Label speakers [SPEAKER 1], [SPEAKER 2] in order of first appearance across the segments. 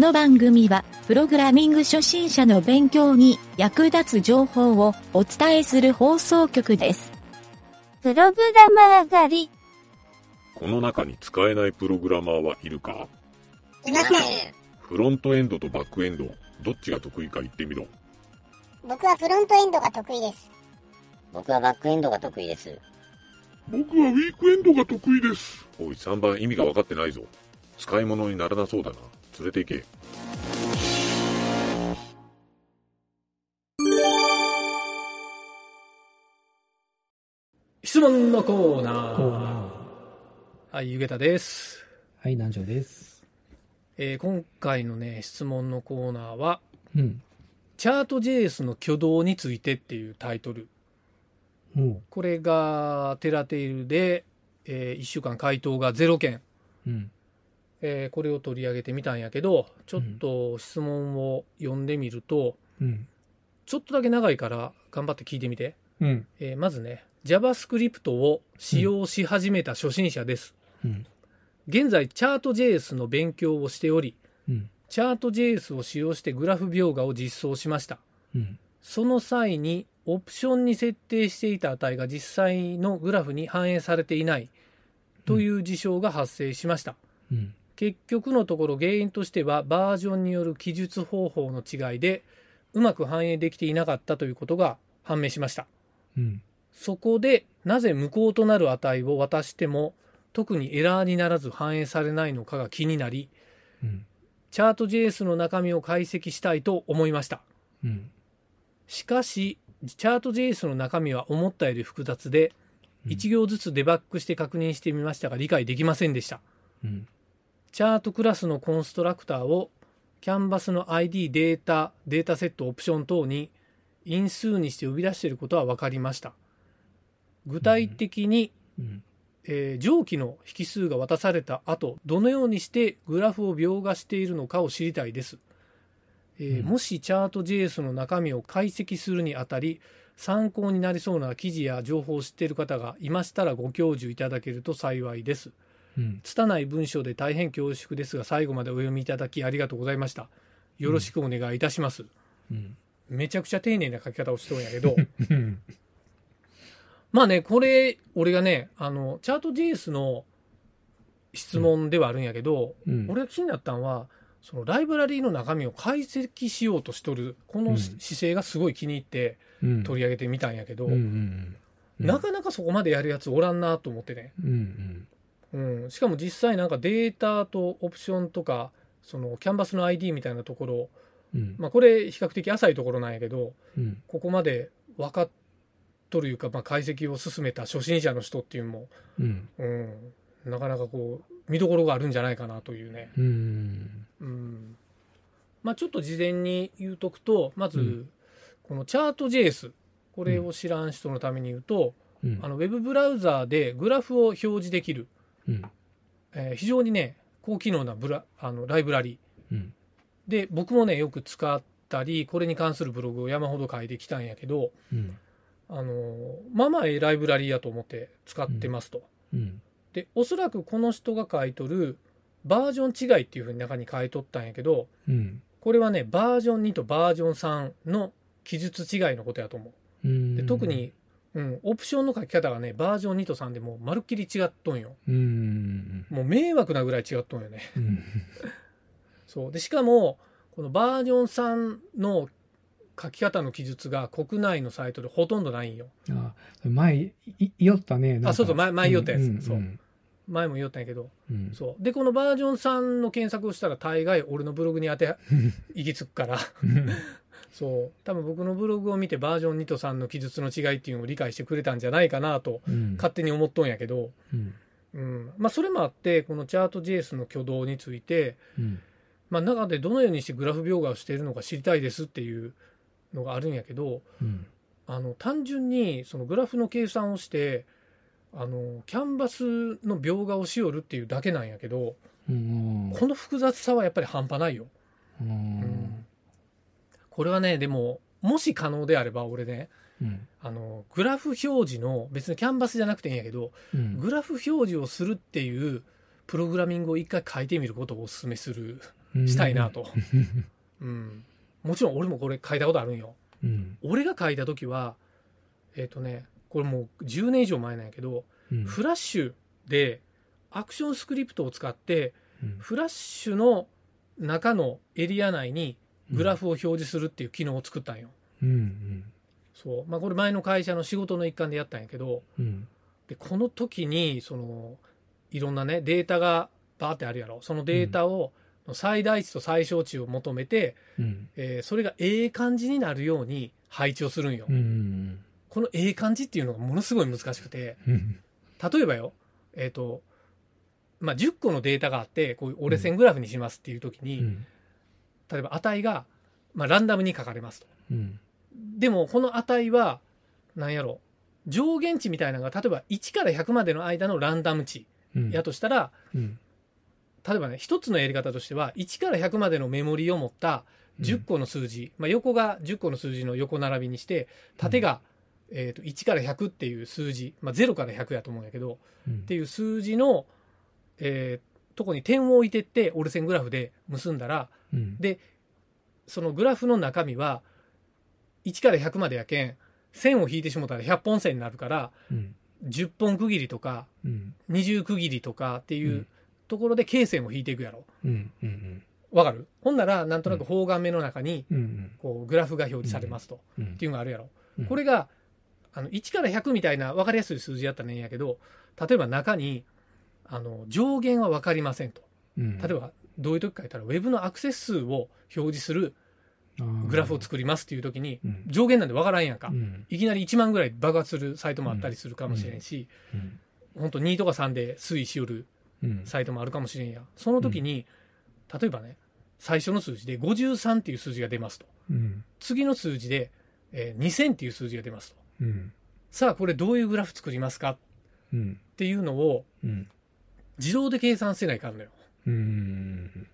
[SPEAKER 1] の番組は、プログラミング初心者の勉強に役立つ情報をお伝えする放送局です。
[SPEAKER 2] プログラマー狩り。
[SPEAKER 3] この中に使えないプログラマーはいるか？
[SPEAKER 4] いません。
[SPEAKER 3] フロントエンドとバックエンド、どっちが得意か言ってみろ。
[SPEAKER 4] 僕はフロントエンドが得意です。
[SPEAKER 5] 僕はバックエンドが得意です。
[SPEAKER 3] 僕はウィークエンドが得意です。おい、3番意味が分かってないぞ。使い物にならなそうだな。連れて行け。
[SPEAKER 6] 質問のコーナー。
[SPEAKER 7] コーナ
[SPEAKER 6] はい、ゆげたです。
[SPEAKER 7] はい、南條です。
[SPEAKER 6] えー今回のね、質問のコーナーは、
[SPEAKER 7] うん。
[SPEAKER 6] チャート JS の挙動についてっていうタイトル。
[SPEAKER 7] も
[SPEAKER 6] これがテラテイルで、え1週間回答が0件。
[SPEAKER 7] う、うん。
[SPEAKER 6] えーこれを取り上げてみたんやけど、ちょっと質問を読んでみると、
[SPEAKER 7] うん。
[SPEAKER 6] ちょっとだけ長いから頑張って聞いてみて。
[SPEAKER 7] うん。
[SPEAKER 6] えーまずね、JavaScript を使用し始めた初心者です。
[SPEAKER 7] うん。
[SPEAKER 6] 現在、チャート JS の勉強をしており、
[SPEAKER 7] うん。
[SPEAKER 6] チャート JS を使用してグラフ描画を実装しました。
[SPEAKER 7] うん。
[SPEAKER 6] その際に、オプションに設定していた値が実際のグラフに反映されていないという事象が発生しました。
[SPEAKER 7] うん。
[SPEAKER 6] 結局のところ原因としてはバージョンによる記述方法の違いでうまく反映できていなかったということが判明しました。
[SPEAKER 7] うん。
[SPEAKER 6] そこでなぜ無効となる値を渡しても特にエラーにならず反映されないのかが気になり
[SPEAKER 7] うん。
[SPEAKER 6] チャート JS の中身を解析したいと思いました。
[SPEAKER 7] うん。
[SPEAKER 6] しかし、チャート JS の中身は思ったより複雑で、
[SPEAKER 7] うん
[SPEAKER 6] 1行ずつデバッグして確認してみましたが理解できませんでした。
[SPEAKER 7] うん。
[SPEAKER 6] チャートクラスのコンストラクターをキャンバスの ID データ、データセット、オプション等に因数にして呼び出していることは分かりました。具体的に、
[SPEAKER 7] うん。
[SPEAKER 6] えー上記の引数が渡された後、どのようにしてグラフを描画しているのかを知りたいです。えー
[SPEAKER 7] うん
[SPEAKER 6] もしチャート JS の中身を解析するにあたり、参考になりそうな記事や情報を知っている方がいましたらご教授いただけると幸いです。
[SPEAKER 7] うん。
[SPEAKER 6] 拙い文章で大変恐縮ですが、最後までお読みいただきありがとうございました。よろしくお願いいたします。
[SPEAKER 7] うん。
[SPEAKER 6] めちゃくちゃ丁寧な書き方をしとるんやけど、
[SPEAKER 7] うん。
[SPEAKER 6] まあね、これ、俺がね、あの、チャート JS の質問ではあるんやけど、
[SPEAKER 7] うん。
[SPEAKER 6] 俺が気になったのは、そのライブラリーの中身を解析しようとしとる、この姿勢がすごい気に入って
[SPEAKER 7] うん。
[SPEAKER 6] 取り上げてみたんやけど。なかなかそこまでやるやつおらんなと思ってね。
[SPEAKER 7] うん。
[SPEAKER 6] うん、しかも実際なんかデータとオプションとか、そのキャンバスの ID みたいなところ、
[SPEAKER 7] うん。
[SPEAKER 6] まあこれ比較的浅いところなんやけど、
[SPEAKER 7] うん。
[SPEAKER 6] ここまで分かっとるいうか、まあ解析を進めた初心者の人っていうのも、
[SPEAKER 7] うん。
[SPEAKER 6] うん、なかなかこう、見どころがあるんじゃないかなというね。
[SPEAKER 7] うん。
[SPEAKER 6] うん。まあちょっと事前に言うとくと、まず、
[SPEAKER 7] うん
[SPEAKER 6] このチャート JS、これを知らん人のために言うと、
[SPEAKER 7] うん。
[SPEAKER 6] あの、ウェブブラウザーでグラフを表示できる、
[SPEAKER 7] うん。
[SPEAKER 6] えー非常にね、高機能なブラあのライブラリ
[SPEAKER 7] うん。
[SPEAKER 6] で、僕もね、よく使ったり、これに関するブログを山ほど書いてきたんやけど、
[SPEAKER 7] うん。
[SPEAKER 6] あのまあまあええライブラリやと思って使ってますと。
[SPEAKER 7] うん。
[SPEAKER 6] で、おそらくこの人が書いとるバージョン違いっていうふうに中に書いとったんやけど、
[SPEAKER 7] うん。
[SPEAKER 6] これはね、バージョン2とバージョン3の記述違いのことやと思う。
[SPEAKER 7] うん。
[SPEAKER 6] で特に、うん、オプションの書き方がね、バージョン2と3でもうまるっきり違っとんよ。
[SPEAKER 7] うん。
[SPEAKER 6] もう迷惑なぐらい違っとんよね。
[SPEAKER 7] うん。
[SPEAKER 6] そう。で、しかも、このバージョン3の書き方の記述が国内のサイトでほとんどないんよ。
[SPEAKER 7] あ、前、い、い言おったね。
[SPEAKER 6] あそうそう前前言おったやつ
[SPEAKER 7] ん
[SPEAKER 6] そうん前も言おったんやけど。
[SPEAKER 7] うん。
[SPEAKER 6] そう。で、このバージョン3の検索をしたら大概俺のブログに当て、行き着くから。そう。多分僕のブログを見てバージョン2と3の記述の違いっていうのを理解してくれたんじゃないかなと
[SPEAKER 7] うん。
[SPEAKER 6] 勝手に思っとんやけど、
[SPEAKER 7] うん。
[SPEAKER 6] うん。まあそれもあって、このチャート JS の挙動について、
[SPEAKER 7] うん。
[SPEAKER 6] まあ中でどのようにしてグラフ描画をしているのか知りたいですっていうのがあるんやけど、
[SPEAKER 7] うん。
[SPEAKER 6] あの単純にそのグラフの計算をしてあのキャンバスの描画をしよるっていうだけなんやけど
[SPEAKER 7] うん。
[SPEAKER 6] この複雑さはやっぱり半端ないよ。
[SPEAKER 7] うん。
[SPEAKER 6] これはねでももし可能であれば俺ね
[SPEAKER 7] うん。
[SPEAKER 6] あのグラフ表示の別にキャンバスじゃなくていいんやけど
[SPEAKER 7] うん。
[SPEAKER 6] グラフ表示をするっていうプログラミングを一回書いてみることをお勧めする。したいなと。うん。もちろん俺もこれ書いたことあるんよ。
[SPEAKER 7] うん。
[SPEAKER 6] 俺が書いた時は、えっ、とね、これもう10年以上前なんやけど、
[SPEAKER 7] うん。
[SPEAKER 6] フラッシュでアクションスクリプトを使って、
[SPEAKER 7] うん
[SPEAKER 6] フラッシュの中のエリア内にグラフを表示するっていう機能を作ったんよ。
[SPEAKER 7] うん。
[SPEAKER 6] そう。まあこれ前の会社の仕事の一環でやったんやけど、
[SPEAKER 7] うん。
[SPEAKER 6] で、この時に、その、いろんなね、データがバーってあるやろ。そのデータを、最大値と最小値を求めて、
[SPEAKER 7] うん。
[SPEAKER 6] えーそれがええ感じになるように配置をするんよ。
[SPEAKER 7] うん。
[SPEAKER 6] このええ感じっていうのがものすごい難しくて、
[SPEAKER 7] うん。
[SPEAKER 6] 例えばよ、えっ、と、まあ、10個のデータがあって、こういう折れ線グラフにしますっていう時に、
[SPEAKER 7] うん。
[SPEAKER 6] 例えば値が、まあ、ランダムに書かれますと。
[SPEAKER 7] うん。
[SPEAKER 6] でも、この値は、なんやろ、上限値みたいなのが、例えば1から100までの間のランダム値
[SPEAKER 7] うん。
[SPEAKER 6] やとしたら、
[SPEAKER 7] うん。
[SPEAKER 6] 例えばね、一つのやり方としては、1から100までのメモリを持った10個の数字、まあ、横が10個の数字の横並びにして、縦が、えー、と1から100っていう数字、まあ、0から100やと思うんやけど、
[SPEAKER 7] うん
[SPEAKER 6] っていう数字の、えーとこに点を置いてって折れ線グラフで結んだら
[SPEAKER 7] うん。
[SPEAKER 6] でそのグラフの中身は1から100までやけん線を引いてしもたら100本線になるから
[SPEAKER 7] うん。
[SPEAKER 6] 10本区切りとか
[SPEAKER 7] うん。
[SPEAKER 6] 20区切りとかっていううんところで経線を引いていくやろ
[SPEAKER 7] うん。う
[SPEAKER 6] かる？ほんならなんとなく方眼目の中に
[SPEAKER 7] うん。
[SPEAKER 6] こうグラフが表示されますと、
[SPEAKER 7] うん。
[SPEAKER 6] っていうのがあるやろ、
[SPEAKER 7] うん
[SPEAKER 6] これがあの1から100みたいな分かりやすい数字やったらいいんやけど例えば中にあの上限は分かりませんと
[SPEAKER 7] うん。
[SPEAKER 6] 例えばどういう時か言ったらウェブのアクセス数を表示するグラフを作りますっていう時に
[SPEAKER 7] うん。
[SPEAKER 6] 上限なんで分からんやんか、
[SPEAKER 7] うん。
[SPEAKER 6] いきなり1万ぐらい爆発するサイトもあったりするかもしれんし、
[SPEAKER 7] うん。
[SPEAKER 6] 本当2とか3で推移しよる
[SPEAKER 7] うん。
[SPEAKER 6] サイトもあるかもしれんやその時に、例えばね最初の数字で53っていう数字が出ますと
[SPEAKER 7] うん。
[SPEAKER 6] 次の数字で、えー2000っていう数字が出ますと
[SPEAKER 7] うん。
[SPEAKER 6] さあこれどういうグラフ作りますか
[SPEAKER 7] うん。
[SPEAKER 6] っていうのを
[SPEAKER 7] うん。
[SPEAKER 6] 自動で計算せないかんのよ
[SPEAKER 7] うん。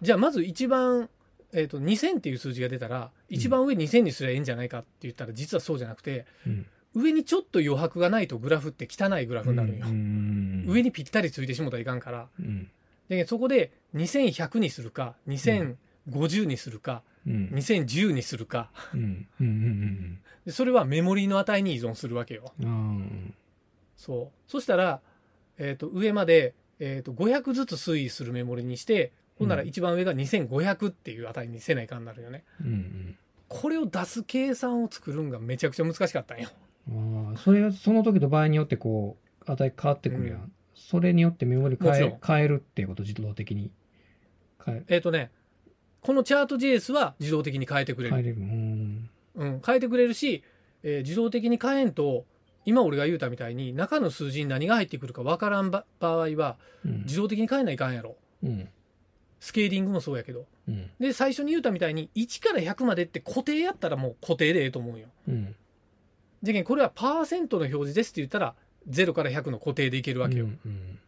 [SPEAKER 6] じゃあまず一番、えー、と2000っていう数字が出たら一番上2000にすればいいんじゃないかって言ったら実はそうじゃなくて
[SPEAKER 7] うん。
[SPEAKER 6] 上にちょっと余白がないとグラフって汚いグラフになるんよ、
[SPEAKER 7] うん。
[SPEAKER 6] 上にぴったりついてしもたらいかんから
[SPEAKER 7] うん。
[SPEAKER 6] でそこで2100にするか2050にするか、
[SPEAKER 7] うん。
[SPEAKER 6] 2010にするか
[SPEAKER 7] うん。うん。うん。
[SPEAKER 6] でそれはメモリの値に依存するわけよ
[SPEAKER 7] うん。
[SPEAKER 6] そうそしたら、えー、と上まで、えー、と500ずつ推移するメモリにしてほんなら一番上が2500っていう値にせないかんなるよね
[SPEAKER 7] うん。
[SPEAKER 6] これを出す計算を作るんがめちゃくちゃ難しかったんよ
[SPEAKER 7] ああ、それはその時と場合によってこう、値変わってくるやん。
[SPEAKER 6] う
[SPEAKER 7] それによってメモリ変え変えるっていうこと、自動的に。変え、
[SPEAKER 6] えっ、とねこのチャート JS は自動的に変えてくれる、
[SPEAKER 7] 変えれる。うん。
[SPEAKER 6] うん、変えてくれるし、えー自動的に変えんと今俺が言うたみたいに中の数字に何が入ってくるかわからんば場合は
[SPEAKER 7] うん。
[SPEAKER 6] 自動的に変えないかんやろ
[SPEAKER 7] うん。
[SPEAKER 6] スケーリングもそうやけど
[SPEAKER 7] うん。
[SPEAKER 6] で最初に言うたみたいに1から100までって固定やったらもう固定でええと思うよ
[SPEAKER 7] うん。
[SPEAKER 6] じゃけんこれはパーセントの表示ですって言ったら0から100の固定でいけるわけよ、
[SPEAKER 7] うん。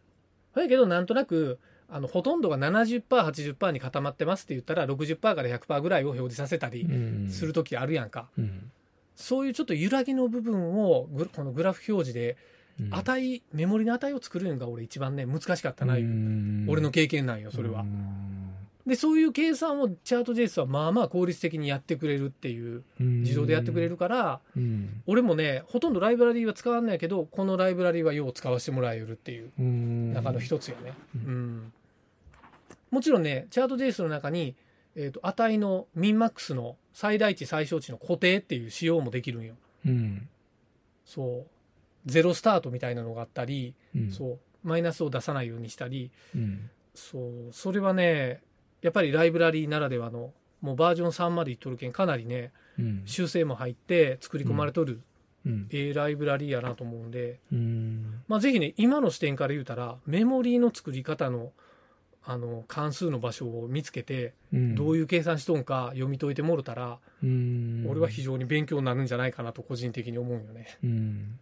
[SPEAKER 6] だけどなんとなくあのほとんどが 70%80% に固まってますって言ったら60%から100%ぐらいを表示させたり
[SPEAKER 7] うん。
[SPEAKER 6] する時あるやんか、
[SPEAKER 7] うん。
[SPEAKER 6] そういうちょっと揺らぎの部分をグこのグラフ表示で
[SPEAKER 7] うん。
[SPEAKER 6] 値メモリの値を作るのが俺一番ね難しかったな、
[SPEAKER 7] うん。
[SPEAKER 6] 俺の経験なんよそれは、
[SPEAKER 7] うん。
[SPEAKER 6] でそういう計算をチャート JS はまあまあ効率的にやってくれるっていう自動でやってくれるから、
[SPEAKER 7] うん。
[SPEAKER 6] 俺もねほとんどライブラリーは使わんのやけどこのライブラリーはよう使わせてもらえるっていう
[SPEAKER 7] うん。
[SPEAKER 6] 中の一つよね、
[SPEAKER 7] う
[SPEAKER 6] うん。んもちろんねチャート JS の中に、えー、と値のミンマックスの最大値最小値の固定っていう仕様もできるんよ
[SPEAKER 7] うん。
[SPEAKER 6] そうゼロスタートみたいなのがあったり、
[SPEAKER 7] うん。
[SPEAKER 6] そうマイナスを出さないようにしたり
[SPEAKER 7] うん。
[SPEAKER 6] そうそれはねやっぱりライブラリーならではのもうバージョン3までいっとるけんかなりね
[SPEAKER 7] うん。
[SPEAKER 6] 修正も入って作り込まれとる、
[SPEAKER 7] うん。
[SPEAKER 6] ええライブラリーやなと思うんで、
[SPEAKER 7] うん。
[SPEAKER 6] まあ、ぜひね今の視点から言うたらメモリーの作り方のあの関数の場所を見つけて
[SPEAKER 7] うん。
[SPEAKER 6] どういう計算しとんか読み解いてもろたら、
[SPEAKER 7] うん。
[SPEAKER 6] 俺は非常に勉強になるんじゃないかなと個人的に思うよね。
[SPEAKER 7] うん。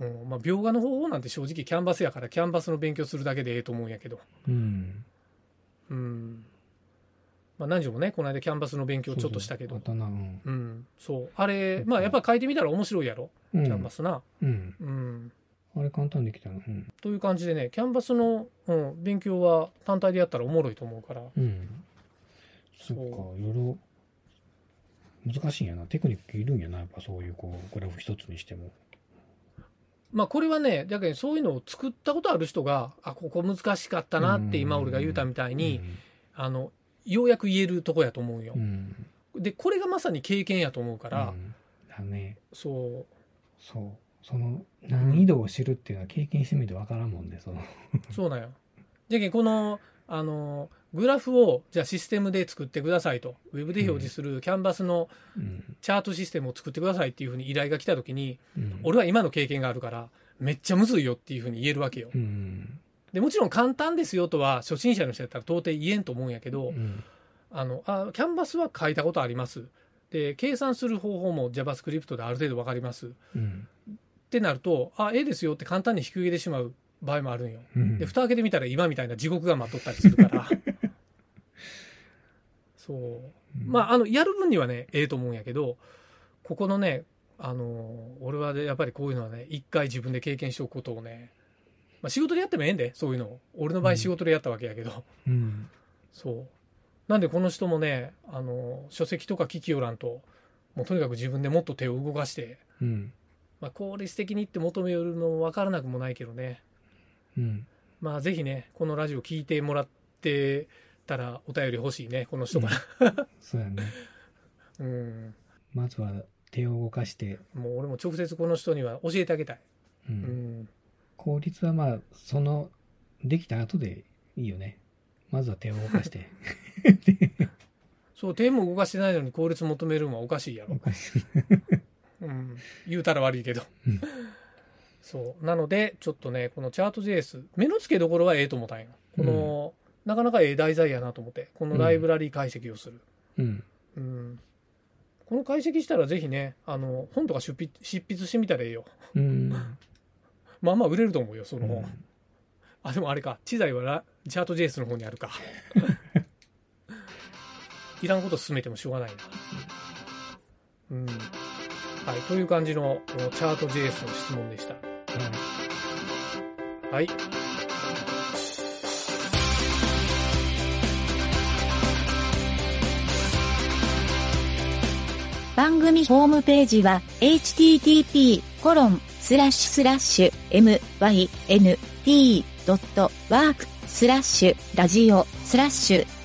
[SPEAKER 6] うんまあ、描画の方法なんて正直キャンバスやからキャンバスの勉強するだけでええと思うんやけど、
[SPEAKER 7] うん。
[SPEAKER 6] うんまあ、何時もねこの間キャンバスの勉強ちょっとしたけど
[SPEAKER 7] そうそうん。
[SPEAKER 6] うん、そうあれまあやっぱ書いてみたら面白いやろ？
[SPEAKER 7] うん
[SPEAKER 6] キャンバスな、
[SPEAKER 7] うん。
[SPEAKER 6] うん、
[SPEAKER 7] あれ簡単にできたの？うん。
[SPEAKER 6] という感じでね、キャンバスの、うん、勉強は単体でやったらおもろいと思うから、
[SPEAKER 7] うん。そっか、いろいろ難しいんやな。テクニックいるんやな。やっぱそういうこう、グラフ一つにしても。
[SPEAKER 6] まあこれはね、だけどそういうのを作ったことある人が、あ、ここ難しかったなって今俺が言うたみたいに、あの、ようやく言えるとこやと思うよ
[SPEAKER 7] う。ん。
[SPEAKER 6] で、これがまさに経験やと思うから、
[SPEAKER 7] うんだね。
[SPEAKER 6] そう、
[SPEAKER 7] そう。その難易度を知るっていうのは経験してみるとわからんもんで、その。
[SPEAKER 6] そうなんよ。じゃけんこの、あの、グラフを、じゃあシステムで作ってくださいと。ウェブで表示するキャンバスの
[SPEAKER 7] うん。
[SPEAKER 6] チャートシステムを作ってくださいっていうふうに依頼が来た時に、
[SPEAKER 7] うん、
[SPEAKER 6] 俺は今の経験があるから、めっちゃむずいよっていうふうに言えるわけよ。
[SPEAKER 7] うん。
[SPEAKER 6] で、もちろん簡単ですよとは、初心者の人やったら到底言えんと思うんやけど、
[SPEAKER 7] うん。
[SPEAKER 6] あの、あ、キャンバスは書いたことあります。で、計算する方法も JavaScript である程度わかります。
[SPEAKER 7] うん。
[SPEAKER 6] ってなると、あ、ええですよって簡単に引き受けてしまう場合もあるんよ。
[SPEAKER 7] うん。
[SPEAKER 6] で、蓋開けてみたら今みたいな地獄が待っとったりするから。そう。まあ、あの、やる分にはね、ええと思うんやけど、ここのね、あの、俺はねやっぱりこういうのはね、一回自分で経験しておくことをね、まあ、仕事でやってもええんで、そういうのを。俺の場合仕事でやったわけやけど、
[SPEAKER 7] うん。
[SPEAKER 6] そう。なんでこの人もね、あの、書籍とか聞きよらんと、もうとにかく自分でもっと手を動かして、
[SPEAKER 7] うん。
[SPEAKER 6] まあ、効率的にって求めるのも分からなくもないけどね。
[SPEAKER 7] うん。
[SPEAKER 6] まあ、ぜひね、このラジオ聞いてもらってたらお便り欲しいね、この人から。
[SPEAKER 7] そうやね。
[SPEAKER 6] うん。
[SPEAKER 7] まずは手を動かして、
[SPEAKER 6] もう俺も直接この人には教えてあげたい。
[SPEAKER 7] う。
[SPEAKER 6] うんん。
[SPEAKER 7] 効率はまあ、その、できた後でいいよね。まずは手を動かして。
[SPEAKER 6] そう、手も動かしてないのに効率求めるのはおかしいやろ。
[SPEAKER 7] 動かし
[SPEAKER 6] うん。言うたら悪いけど
[SPEAKER 7] うん。
[SPEAKER 6] そう。なので、ちょっとね、このチャート JS、目の付けどころはええと思ったんよ。この、なかなかええ題材やなと思って、このライブラリー解析をする。
[SPEAKER 7] うん。
[SPEAKER 6] うん。この解析したらぜひね、あの、本とか出筆執筆してみたらええよ。
[SPEAKER 7] うん。
[SPEAKER 6] まあまあ売れると思うよ、その本。
[SPEAKER 7] うん
[SPEAKER 6] あ、でもあれか、知財はラチャート JS の方にあるか。いらんこと進めてもしょうがないな。うん。はい、という感じのこのチャート JS の質問でした。はい。
[SPEAKER 1] 番組ホームページは http://myn.t.work スラッシュラジオスラッシュ